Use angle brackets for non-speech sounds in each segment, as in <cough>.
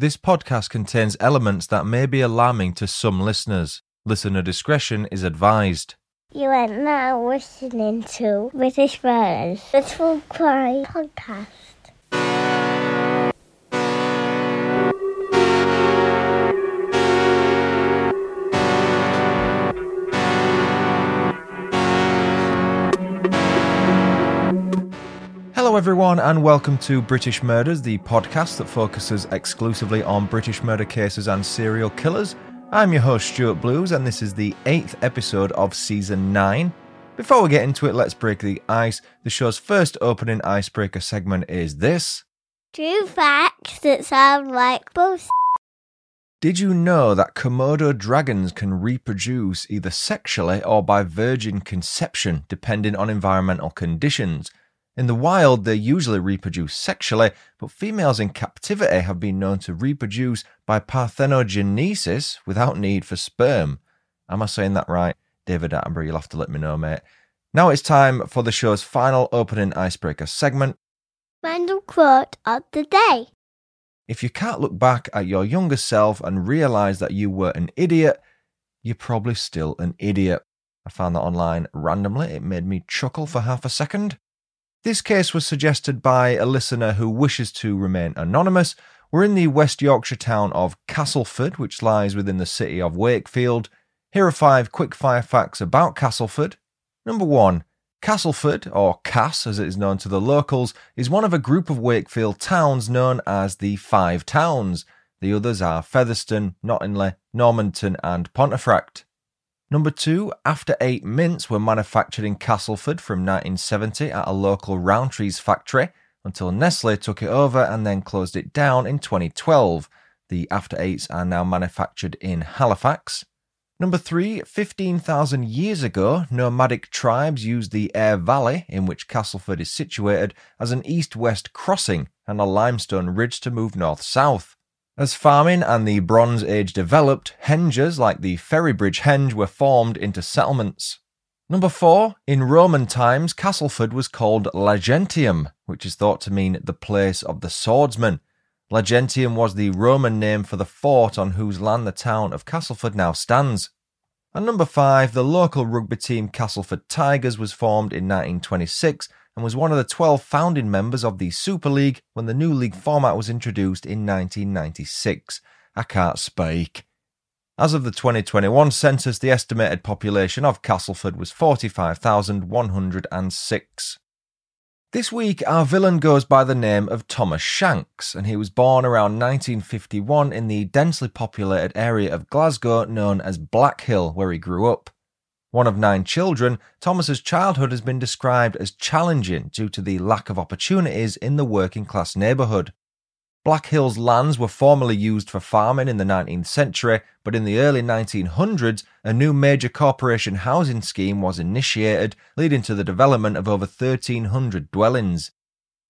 This podcast contains elements that may be alarming to some listeners. Listener discretion is advised. You are now listening to British Murders, the True Crime Podcast. Everyone, and welcome to British Murders, the podcast that focuses exclusively on British murder cases and serial killers. I'm your host, Stuart Blues, and this is the eighth episode of season nine. Before we get into it, let's break the ice. The show's first opening icebreaker segment is this. True facts that sound like bullshit. Did you know that Komodo dragons can reproduce either sexually or by virgin conception, depending on environmental conditions? In the wild, they usually reproduce sexually, but females in captivity have been known to reproduce by parthenogenesis without need for sperm. Am I saying that right? David Attenborough, you'll have to let me know, mate. Now it's time for the show's final opening icebreaker segment. Random quote of the day. If you can't look back at your younger self and realize that you were an idiot, you're probably still an idiot. I found that online randomly. It made me chuckle for half a second. This case was suggested by a listener who wishes to remain anonymous. We're in the West Yorkshire town of Castleford, which lies within the city of Wakefield. Here are five quickfire facts about Castleford. Number one, Castleford, or Cass as it is known to the locals, is one of a group of Wakefield towns known as the Five Towns. The others are Featherstone, Knottingley, Normanton, and Pontefract. Number two, After Eight mints were manufactured in Castleford from 1970 at a local Rowntree's factory until Nestle took it over and then closed it down in 2012. The After Eights are now manufactured in Halifax. Number three, 15,000 years ago, nomadic tribes used the Aire Valley, in which Castleford is situated, as an east west crossing and a limestone ridge to move north south. As farming and the Bronze Age developed, henges like the Ferrybridge Henge were formed into settlements. Number four, in Roman times, Castleford was called Lagentium, which is thought to mean the place of the swordsman. Lagentium was the Roman name for the fort on whose land the town of Castleford now stands. And number five, the local rugby team Castleford Tigers was formed in 1926 and was one of the 12 founding members of the Super League when the new league format was introduced in 1996. I can't speak. As of the 2021 census, the estimated population of Castleford was 45,106. This week, our villain goes by the name of Thomas Shanks, and he was born around 1951 in the densely populated area of Glasgow known as Blackhill, where he grew up. One of nine children, Thomas's childhood has been described as challenging due to the lack of opportunities in the working class neighbourhood. Blackhill's lands were formerly used for farming in the 19th century, but in the early 1900s, a new major corporation housing scheme was initiated, leading to the development of over 1,300 dwellings.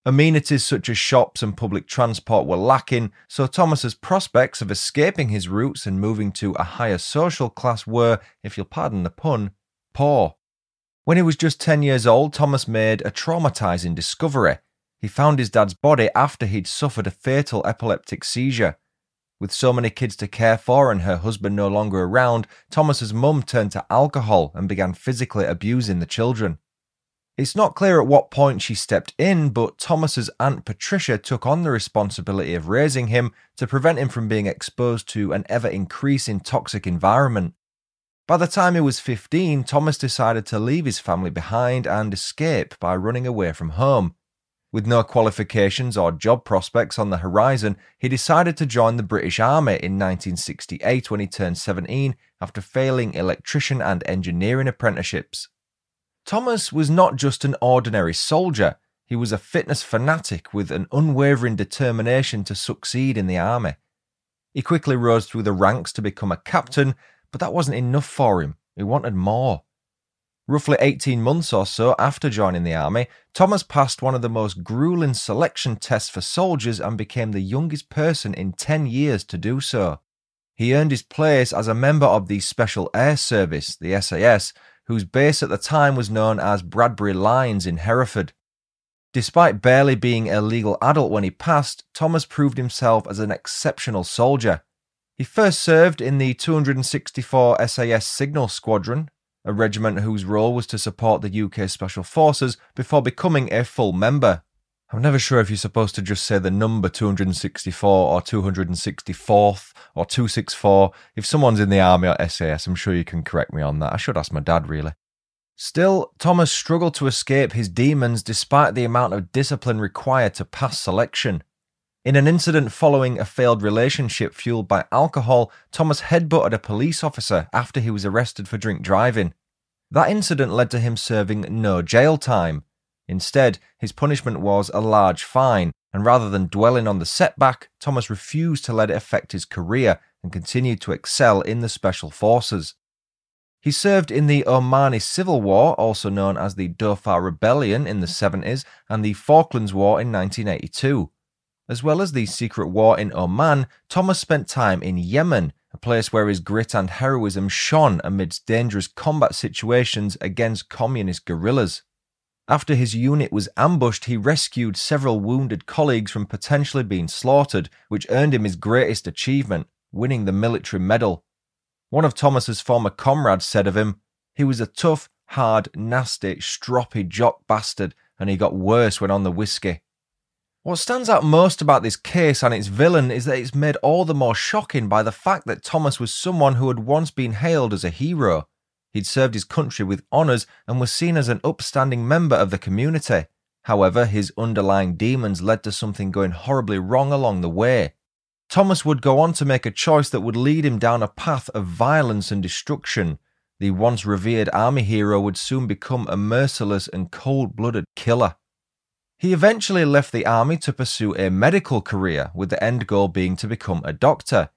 Amenities such as shops and public transport were lacking, so Thomas's prospects of escaping his roots and moving to a higher social class were, if you'll pardon the pun, poor. When he was just 10 years old, Thomas made a traumatizing discovery. He found his dad's body after he'd suffered a fatal epileptic seizure. With so many kids to care for and her husband no longer around, Thomas's mum turned to alcohol and began physically abusing the children. It's not clear at what point she stepped in, but Thomas's aunt Patricia took on the responsibility of raising him to prevent him from being exposed to an ever increasing toxic environment. By the time he was 15, Thomas decided to leave his family behind and escape by running away from home. With no qualifications or job prospects on the horizon, he decided to join the British Army in 1968 when he turned 17 after failing electrician and engineering apprenticeships. Thomas was not just an ordinary soldier, he was a fitness fanatic with an unwavering determination to succeed in the army. He quickly rose through the ranks to become a captain, but that wasn't enough for him. He wanted more. Roughly 18 months or so after joining the army, Thomas passed one of the most grueling selection tests for soldiers and became the youngest person in 10 years to do so. He earned his place as a member of the Special Air Service, the SAS, whose base at the time was known as Bradbury Lines in Hereford. Despite barely being a legal adult when he passed, Thomas proved himself as an exceptional soldier. He first served in the 264 SAS Signal Squadron, a regiment whose role was to support the UK Special Forces before becoming a full member. I'm never sure if you're supposed to just say the number 264 or 264th or 264. If someone's in the army or SAS, I'm sure you can correct me on that. I should ask my dad, really. Still, Thomas struggled to escape his demons despite the amount of discipline required to pass selection. In an incident following a failed relationship fueled by alcohol, Thomas headbutted a police officer after he was arrested for drink driving. That incident led to him serving no jail time. Instead, his punishment was a large fine, and rather than dwelling on the setback, Thomas refused to let it affect his career and continued to excel in the Special Forces. He served in the Omani Civil War, also known as the Dhofar Rebellion in the 70s, and the Falklands War in 1982. As well as the secret war in Oman, Thomas spent time in Yemen, a place where his grit and heroism shone amidst dangerous combat situations against communist guerrillas. After his unit was ambushed, he rescued several wounded colleagues from potentially being slaughtered, which earned him his greatest achievement, winning the military medal. One of Thomas's former comrades said of him, he was a tough, hard, nasty, stroppy jock bastard, and he got worse when on the whiskey. What stands out most about this case and its villain is that it's made all the more shocking by the fact that Thomas was someone who had once been hailed as a hero. He'd served his country with honours and was seen as an upstanding member of the community. However, his underlying demons led to something going horribly wrong along the way. Thomas would go on to make a choice that would lead him down a path of violence and destruction. The once revered army hero would soon become a merciless and cold blooded killer. He eventually left the army to pursue a medical career, with the end goal being to become a doctor.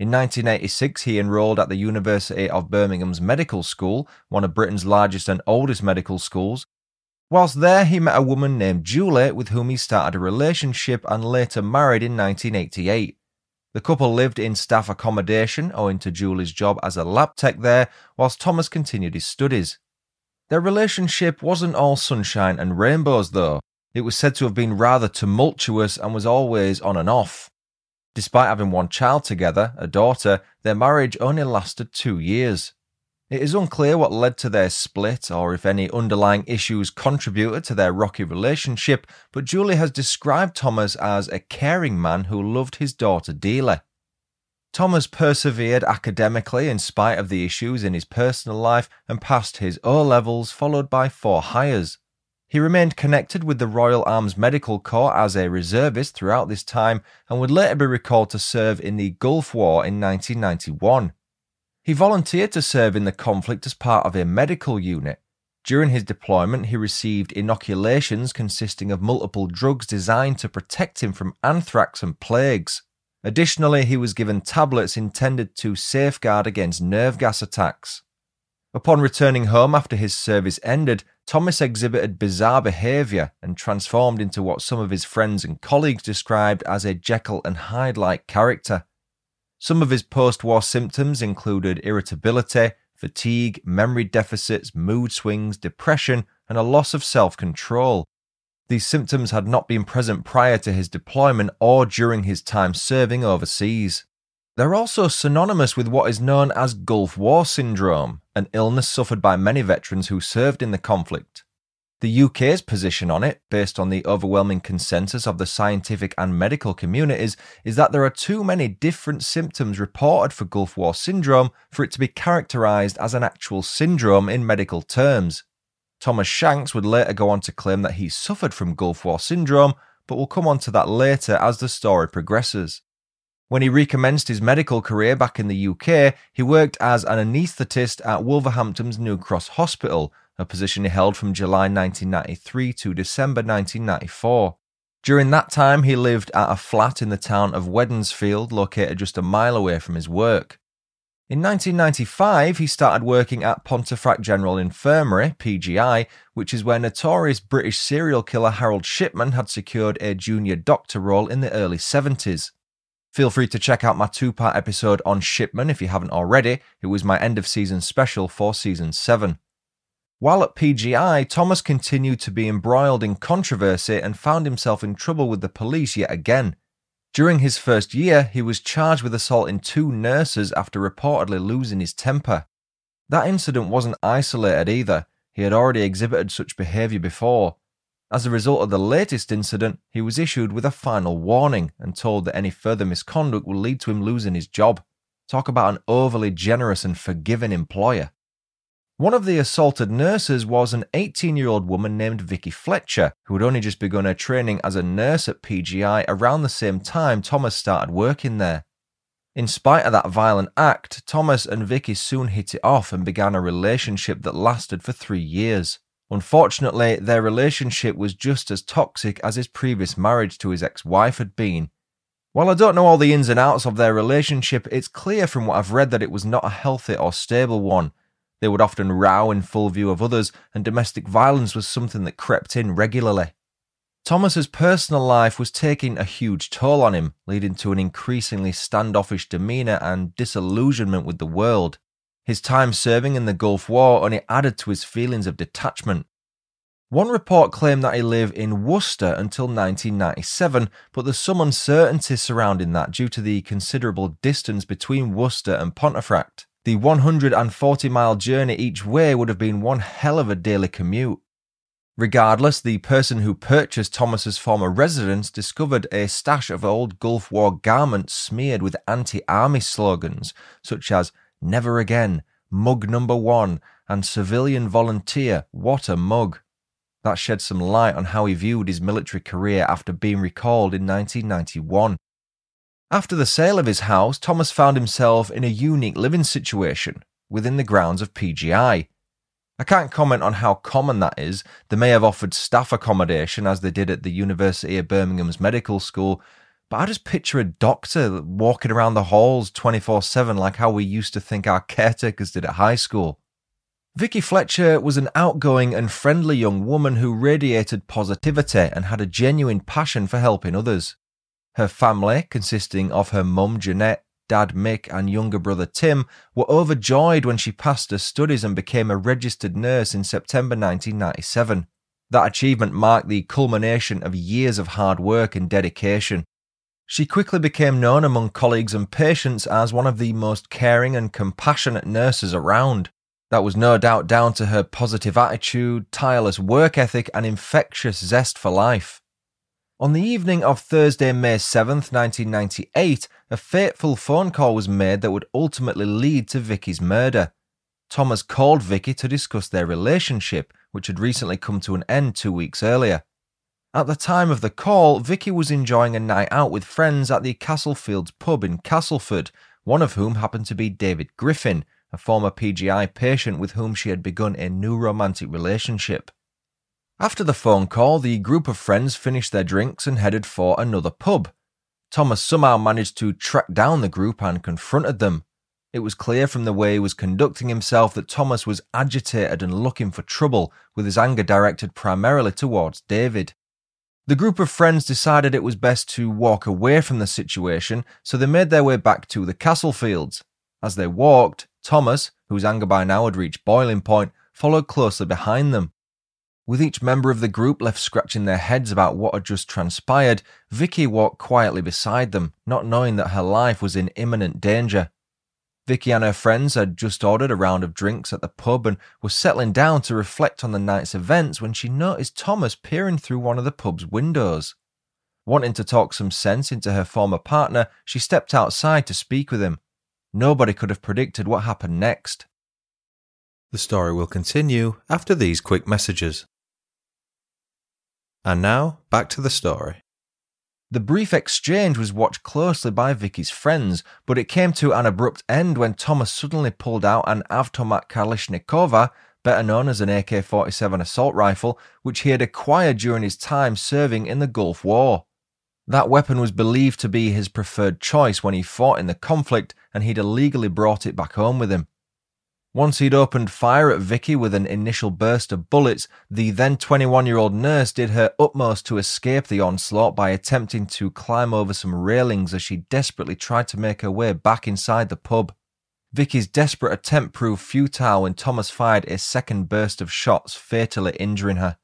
In 1986, he enrolled at the University of Birmingham's Medical School, one of Britain's largest and oldest medical schools. Whilst there, he met a woman named Julie, with whom he started a relationship and later married in 1988. The couple lived in staff accommodation owing to Julie's job as a lab tech there, whilst Thomas continued his studies. Their relationship wasn't all sunshine and rainbows, though. It was said to have been rather tumultuous and was always on and off. Despite having one child together, a daughter, their marriage only lasted two years. It is unclear what led to their split or if any underlying issues contributed to their rocky relationship, but Julie has described Thomas as a caring man who loved his daughter dearly. Thomas persevered academically in spite of the issues in his personal life and passed his O levels, followed by four Highers. He remained connected with the Royal Army Medical Corps as a reservist throughout this time and would later be recalled to serve in the Gulf War in 1991. He volunteered to serve in the conflict as part of a medical unit. During his deployment, he received inoculations consisting of multiple drugs designed to protect him from anthrax and plagues. Additionally, he was given tablets intended to safeguard against nerve gas attacks. Upon returning home after his service ended, Thomas exhibited bizarre behaviour and transformed into what some of his friends and colleagues described as a Jekyll and Hyde like character. Some of his post war symptoms included irritability, fatigue, memory deficits, mood swings, depression, and a loss of self control. These symptoms had not been present prior to his deployment or during his time serving overseas. They're also synonymous with what is known as Gulf War Syndrome, an illness suffered by many veterans who served in the conflict. The UK's position on it, based on the overwhelming consensus of the scientific and medical communities, is that there are too many different symptoms reported for Gulf War Syndrome for it to be characterised as an actual syndrome in medical terms. Thomas Shanks would later go on to claim that he suffered from Gulf War Syndrome, but we'll come on to that later as the story progresses. When he recommenced his medical career back in the UK, he worked as an anaesthetist at Wolverhampton's New Cross Hospital, a position he held from July 1993 to December 1994. During that time, he lived at a flat in the town of Wednesfield, located just a mile away from his work. In 1995, he started working at Pontefract General Infirmary, PGI, which is where notorious British serial killer Harold Shipman had secured a junior doctor role in the early 70s. Feel free to check out my two part episode on Shipman if you haven't already. It was my end of season special for season 7. While at PGI, Thomas continued to be embroiled in controversy and found himself in trouble with the police yet again. During his first year, he was charged with assaulting two nurses after reportedly losing his temper. That incident wasn't isolated either, he had already exhibited such behaviour before. As a result of the latest incident, he was issued with a final warning and told that any further misconduct will lead to him losing his job. Talk about an overly generous and forgiving employer. One of the assaulted nurses was an 18 year old woman named Vickie Fletcher, who had only just begun her training as a nurse at PGI around the same time Thomas started working there. In spite of that violent act, Thomas and Vickie soon hit it off and began a relationship that lasted for three years. Unfortunately, their relationship was just as toxic as his previous marriage to his ex wife had been. While I don't know all the ins and outs of their relationship, it's clear from what I've read that it was not a healthy or stable one, they would often row in full view of others, and domestic violence was something that crept in regularly. Thomas's personal life was taking a huge toll on him, leading to an increasingly standoffish demeanour and disillusionment with the world. His time serving in the Gulf War only added to his feelings of detachment. One report claimed that he lived in Worcester until 1997, but there's some uncertainty surrounding that due to the considerable distance between Worcester and Pontefract. The 140 mile journey each way would have been one hell of a daily commute. Regardless, the person who purchased Thomas's former residence discovered a stash of old Gulf War garments smeared with anti army slogans such as Never Again, Mug Number One, and Civilian Volunteer, What a Mug. That shed some light on how he viewed his military career after being recalled in 1991. After the sale of his house, Thomas found himself in a unique living situation within the grounds of PGI. I can't comment on how common that is. They may have offered staff accommodation as they did at the University of Birmingham's medical school, but I just picture a doctor walking around the halls 24 7 like how we used to think our caretakers did at high school. Vickie Fletcher was an outgoing and friendly young woman who radiated positivity and had a genuine passion for helping others. Her family, consisting of her mum Jeanette, dad Mick, and younger brother Tim, were overjoyed when she passed her studies and became a registered nurse in September 1997. That achievement marked the culmination of years of hard work and dedication. She quickly became known among colleagues and patients as one of the most caring and compassionate nurses around. That was no doubt down to her positive attitude, tireless work ethic, and infectious zest for life. On the evening of Thursday, May 7th, 1998, a fateful phone call was made that would ultimately lead to Vickie's murder. Thomas called Vickie to discuss their relationship, which had recently come to an end two weeks earlier. At the time of the call, Vickie was enjoying a night out with friends at the Castlefields pub in Castleford, one of whom happened to be David Griffin, a former PGI patient with whom she had begun a new romantic relationship. After the phone call, the group of friends finished their drinks and headed for another pub. Thomas somehow managed to track down the group and confronted them. It was clear from the way he was conducting himself that Thomas was agitated and looking for trouble, with his anger directed primarily towards David. The group of friends decided it was best to walk away from the situation, so they made their way back to the Castlefields. As they walked, Thomas, whose anger by now had reached boiling point, followed closely behind them. With each member of the group left scratching their heads about what had just transpired, Vickie walked quietly beside them, not knowing that her life was in imminent danger. Vickie and her friends had just ordered a round of drinks at the pub and were settling down to reflect on the night's events when she noticed Thomas peering through one of the pub's windows. Wanting to talk some sense into her former partner, she stepped outside to speak with him. Nobody could have predicted what happened next. The story will continue after these quick messages. And now, back to the story. The brief exchange was watched closely by Vickie's friends, but it came to an abrupt end when Thomas suddenly pulled out an Avtomat Kalashnikova, better known as an AK 47 assault rifle, which he had acquired during his time serving in the Gulf War. That weapon was believed to be his preferred choice when he fought in the conflict, and he'd illegally brought it back home with him. Once he'd opened fire at Vickie with an initial burst of bullets, the then 21 year old nurse did her utmost to escape the onslaught by attempting to climb over some railings as she desperately tried to make her way back inside the pub. Vickie's desperate attempt proved futile when Thomas fired a second burst of shots, fatally injuring her.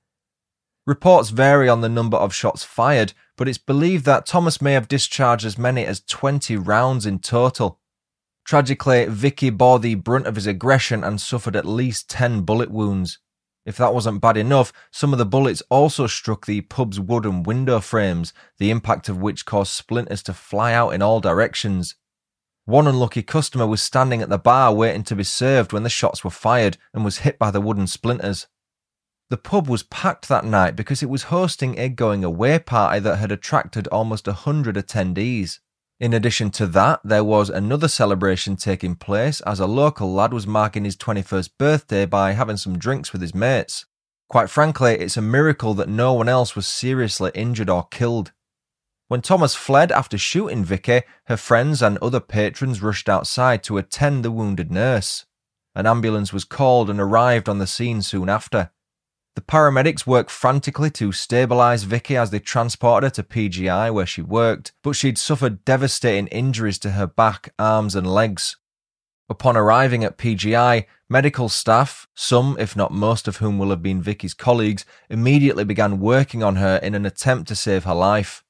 Reports vary on the number of shots fired, but it's believed that Thomas may have discharged as many as 20 rounds in total. Tragically, Vickie bore the brunt of his aggression and suffered at least 10 bullet wounds. If that wasn't bad enough, some of the bullets also struck the pub's wooden window frames, the impact of which caused splinters to fly out in all directions. One unlucky customer was standing at the bar waiting to be served when the shots were fired and was hit by the wooden splinters. The pub was packed that night because it was hosting a going away party that had attracted almost a hundred attendees. In addition to that, there was another celebration taking place as a local lad was marking his 21st birthday by having some drinks with his mates. Quite frankly, it's a miracle that no one else was seriously injured or killed. When Thomas fled after shooting Vickie, her friends and other patrons rushed outside to attend the wounded nurse. An ambulance was called and arrived on the scene soon after. The paramedics worked frantically to stabilise Vickie as they transported her to PGI where she worked, but she'd suffered devastating injuries to her back, arms, and legs. Upon arriving at PGI, medical staff, some if not most of whom will have been Vickie's colleagues, immediately began working on her in an attempt to save her life.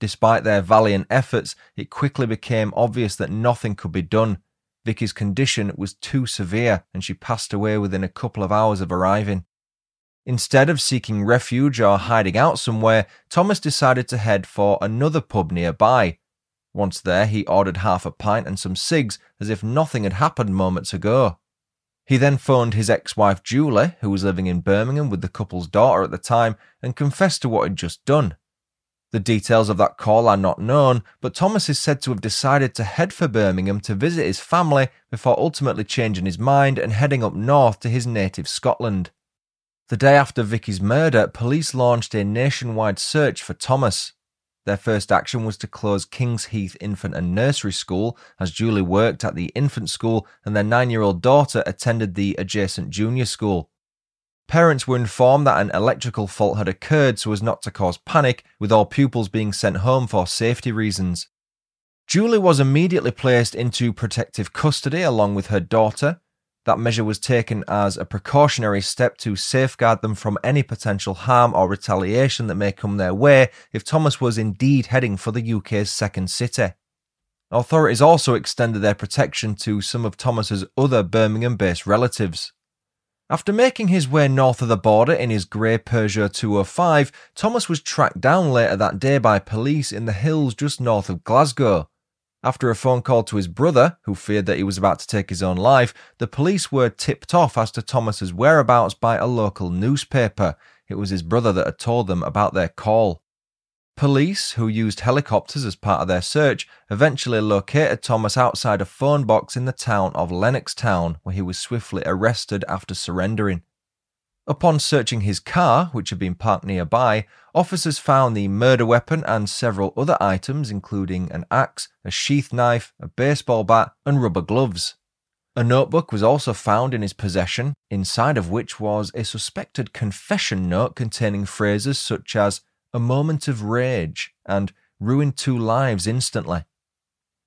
Despite their valiant efforts, it quickly became obvious that nothing could be done. Vickie's condition was too severe and she passed away within a couple of hours of arriving. Instead of seeking refuge or hiding out somewhere, Thomas decided to head for another pub nearby. Once there, he ordered half a pint and some cigs as if nothing had happened moments ago. He then phoned his ex wife Julie, who was living in Birmingham with the couple's daughter at the time, and confessed to what he'd just done. The details of that call are not known, but Thomas is said to have decided to head for Birmingham to visit his family before ultimately changing his mind and heading up north to his native Scotland. The day after Vickie's murder, police launched a nationwide search for Thomas. Their first action was to close Kings Heath Infant and Nursery School, as Julie worked at the infant school and their nine year old daughter attended the adjacent junior school. Parents were informed that an electrical fault had occurred so as not to cause panic, with all pupils being sent home for safety reasons. Julie was immediately placed into protective custody along with her daughter, that measure was taken as a precautionary step to safeguard them from any potential harm or retaliation that may come their way if Thomas was indeed heading for the UK's second city. Authorities also extended their protection to some of Thomas's other Birmingham based relatives. After making his way north of the border in his grey Peugeot 205, Thomas was tracked down later that day by police in the hills just north of Glasgow. After a phone call to his brother, who feared that he was about to take his own life, the police were tipped off as to Thomas's whereabouts by a local newspaper. It was his brother that had told them about their call. Police, who used helicopters as part of their search, eventually located Thomas outside a phone box in the town of Lennoxtown, where he was swiftly arrested after surrendering. Upon searching his car, which had been parked nearby, officers found the murder weapon and several other items, including an axe, a sheath knife, a baseball bat, and rubber gloves. A notebook was also found in his possession, inside of which was a suspected confession note containing phrases such as a moment of rage and ruined two lives instantly.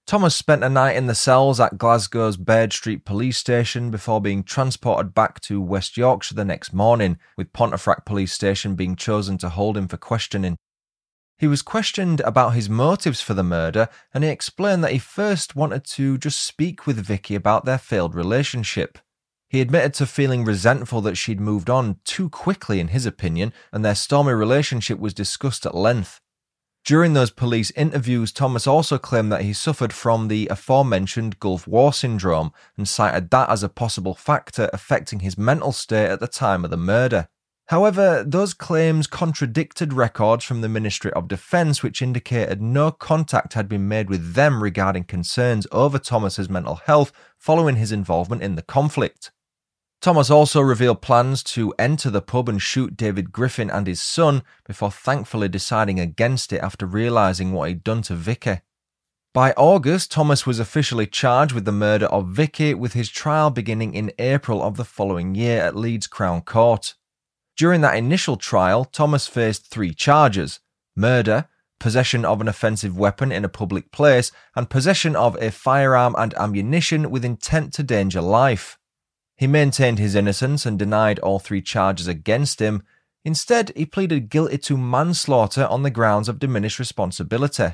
Thomas spent a night in the cells at Glasgow's Baird Street police station before being transported back to West Yorkshire the next morning, with Pontefract police station being chosen to hold him for questioning. He was questioned about his motives for the murder, and he explained that he first wanted to just speak with Vickie about their failed relationship. He admitted to feeling resentful that she'd moved on too quickly, in his opinion, and their stormy relationship was discussed at length. During those police interviews, Thomas also claimed that he suffered from the aforementioned Gulf War syndrome and cited that as a possible factor affecting his mental state at the time of the murder. However, those claims contradicted records from the Ministry of Defence, which indicated no contact had been made with them regarding concerns over Thomas's mental health following his involvement in the conflict. Thomas also revealed plans to enter the pub and shoot David Griffin and his son before thankfully deciding against it after realizing what he'd done to Vickie. By August, Thomas was officially charged with the murder of Vickie, with his trial beginning in April of the following year at Leeds Crown Court. During that initial trial, Thomas faced three charges murder, possession of an offensive weapon in a public place, and possession of a firearm and ammunition with intent to danger life. He maintained his innocence and denied all three charges against him. Instead, he pleaded guilty to manslaughter on the grounds of diminished responsibility.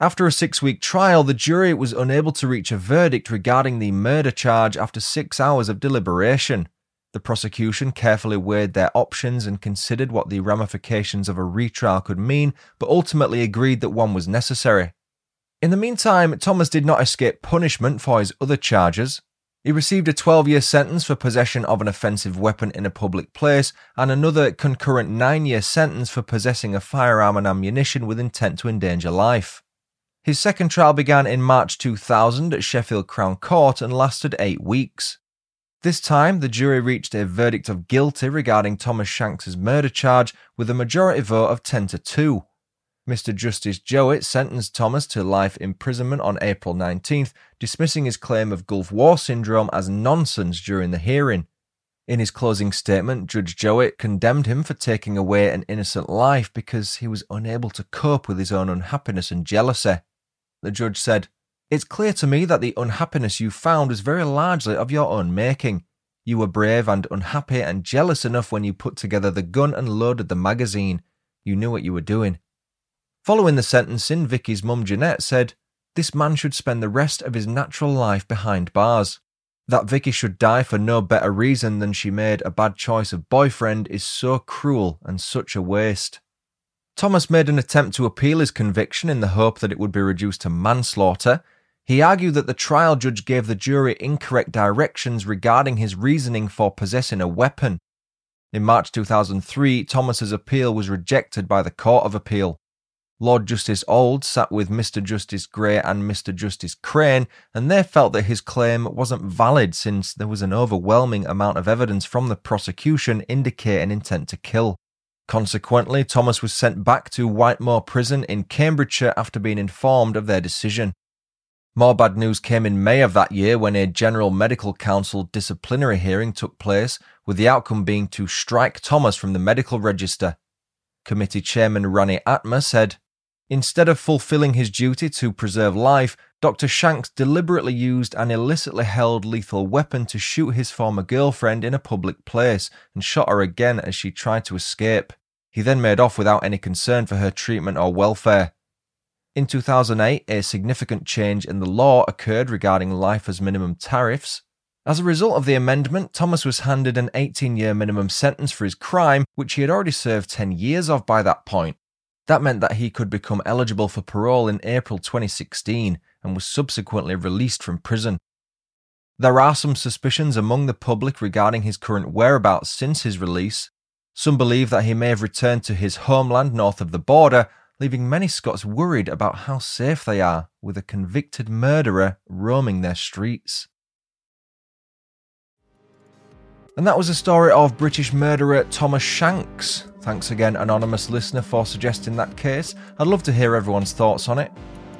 After a six week trial, the jury was unable to reach a verdict regarding the murder charge after six hours of deliberation. The prosecution carefully weighed their options and considered what the ramifications of a retrial could mean, but ultimately agreed that one was necessary. In the meantime, Thomas did not escape punishment for his other charges. He received a 12 year sentence for possession of an offensive weapon in a public place and another concurrent 9 year sentence for possessing a firearm and ammunition with intent to endanger life. His second trial began in March 2000 at Sheffield Crown Court and lasted eight weeks. This time, the jury reached a verdict of guilty regarding Thomas Shanks's murder charge with a majority vote of 10 to 2. Mr. Justice Jowitt sentenced Thomas to life imprisonment on April 19th, dismissing his claim of Gulf War syndrome as nonsense during the hearing. In his closing statement, Judge Jowitt condemned him for taking away an innocent life because he was unable to cope with his own unhappiness and jealousy. The judge said, It's clear to me that the unhappiness you found was very largely of your own making. You were brave and unhappy and jealous enough when you put together the gun and loaded the magazine. You knew what you were doing. Following the sentencing, Vickie's mum Jeanette said, This man should spend the rest of his natural life behind bars. That Vickie should die for no better reason than she made a bad choice of boyfriend is so cruel and such a waste. Thomas made an attempt to appeal his conviction in the hope that it would be reduced to manslaughter. He argued that the trial judge gave the jury incorrect directions regarding his reasoning for possessing a weapon. In March 2003, Thomas's appeal was rejected by the Court of Appeal. Lord Justice Auld sat with Mr. Justice Gray and Mr. Justice Crane, and they felt that his claim wasn't valid since there was an overwhelming amount of evidence from the prosecution indicating an intent to kill. Consequently, Thomas was sent back to Whitemoor Prison in Cambridgeshire after being informed of their decision. More bad news came in May of that year when a General Medical Council disciplinary hearing took place, with the outcome being to strike Thomas from the medical register. Committee Chairman Rani Atma said, Instead of fulfilling his duty to preserve life, Dr. Shanks deliberately used an illicitly held lethal weapon to shoot his former girlfriend in a public place and shot her again as she tried to escape. He then made off without any concern for her treatment or welfare. In 2008, a significant change in the law occurred regarding life as minimum tariffs. As a result of the amendment, Thomas was handed an 18 year minimum sentence for his crime, which he had already served 10 years of by that point. That meant that he could become eligible for parole in April 2016 and was subsequently released from prison. There are some suspicions among the public regarding his current whereabouts since his release. Some believe that he may have returned to his homeland north of the border, leaving many Scots worried about how safe they are with a convicted murderer roaming their streets. And that was the story of British murderer Thomas Shanks. Thanks again, anonymous listener, for suggesting that case. I'd love to hear everyone's thoughts on it.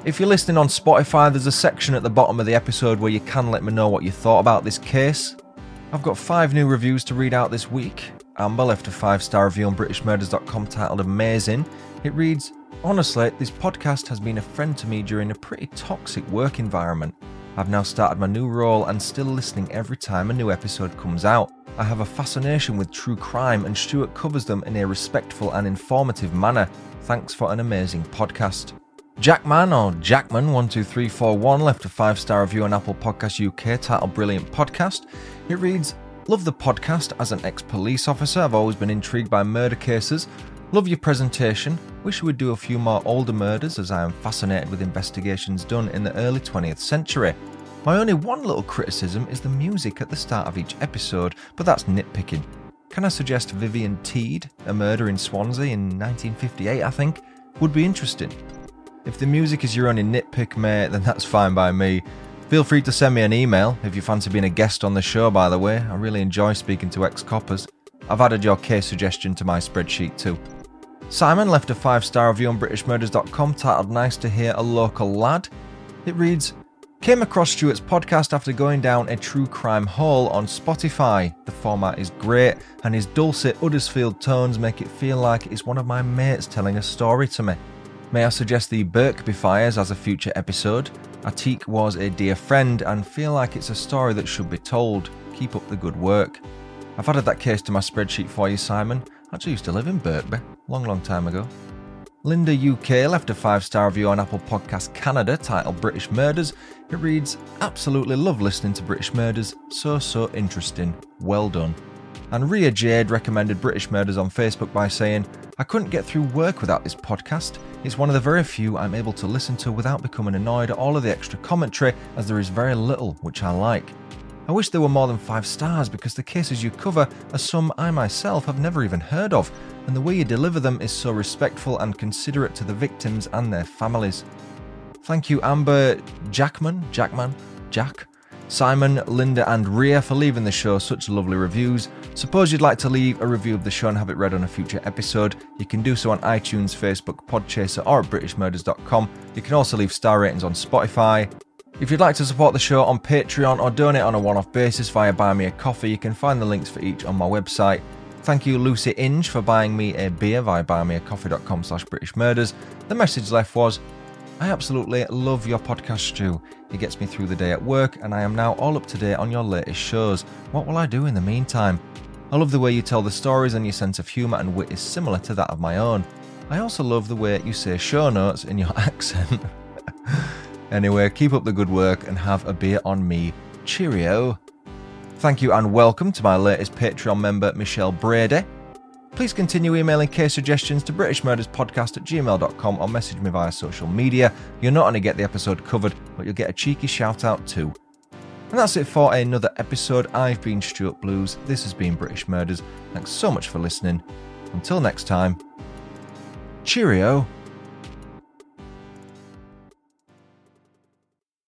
If you're listening on Spotify, there's a section at the bottom of the episode where you can let me know what you thought about this case. I've got five new reviews to read out this week. Amber left a five star review on BritishMurders.com titled Amazing. It reads Honestly, this podcast has been a friend to me during a pretty toxic work environment. I've now started my new role and still listening every time a new episode comes out. I have a fascination with true crime, and Stuart covers them in a respectful and informative manner. Thanks for an amazing podcast. Jackman or Jackman12341 left a five star review on Apple Podcast UK titled Brilliant Podcast. It reads, Love the podcast. As an ex police officer, I've always been intrigued by murder cases. Love your presentation. Wish we'd do a few more older murders as I am fascinated with investigations done in the early 20th century. My only one little criticism is the music at the start of each episode, but that's nitpicking. Can I suggest Vivian Teed, a murder in Swansea in 1958, I think? Would be interesting. If the music is your only nitpick, mate, then that's fine by me. Feel free to send me an email if you fancy being a guest on the show, by the way. I really enjoy speaking to ex coppers. I've added your case suggestion to my spreadsheet too. Simon left a five star review on BritishMurders.com titled Nice to Hear a Local Lad. It reads Came across Stuart's podcast after going down a true crime hole on Spotify. The format is great, and his dulcet Uddersfield tones make it feel like it's one of my mates telling a story to me. May I suggest the Birkby fires as a future episode? Atik was a dear friend and feel like it's a story that should be told. Keep up the good work. I've added that case to my spreadsheet for you, Simon. I actually used to live in Birkby, long, long time ago. Linda UK left a five star review on Apple Podcast Canada titled British Murders. It reads, Absolutely love listening to British Murders. So, so interesting. Well done. And Ria Jade recommended British Murders on Facebook by saying, I couldn't get through work without this podcast. It's one of the very few I'm able to listen to without becoming annoyed at all of the extra commentary, as there is very little which I like. I wish there were more than five stars because the cases you cover are some I myself have never even heard of, and the way you deliver them is so respectful and considerate to the victims and their families. Thank you, Amber Jackman, Jackman, Jack, Simon, Linda, and Ria for leaving the show such lovely reviews. Suppose you'd like to leave a review of the show and have it read on a future episode. You can do so on iTunes, Facebook, Podchaser, or at BritishMurders.com. You can also leave star ratings on Spotify. If you'd like to support the show on Patreon or donate on a one off basis via Buy Me a Coffee, you can find the links for each on my website. Thank you, Lucy Inge, for buying me a beer via buymeacoffee.com slash British Murders. The message left was, I absolutely love your podcast, Stu. It gets me through the day at work, and I am now all up to date on your latest shows. What will I do in the meantime? I love the way you tell the stories, and your sense of humour and wit is similar to that of my own. I also love the way you say show notes in your <laughs> accent. anyway, keep up the good work and have a beer on me. Cheerio. Thank you and welcome to my latest Patreon member, Michelle Brady. Please continue emailing case suggestions to BritishMurdersPodcast at gmail.com or message me via social media. You'll not only get the episode covered, but you'll get a cheeky shout out too. And that's it for another episode. I've been Stuart Blues. This has been British Murders. Thanks so much for listening. Until next time, cheerio.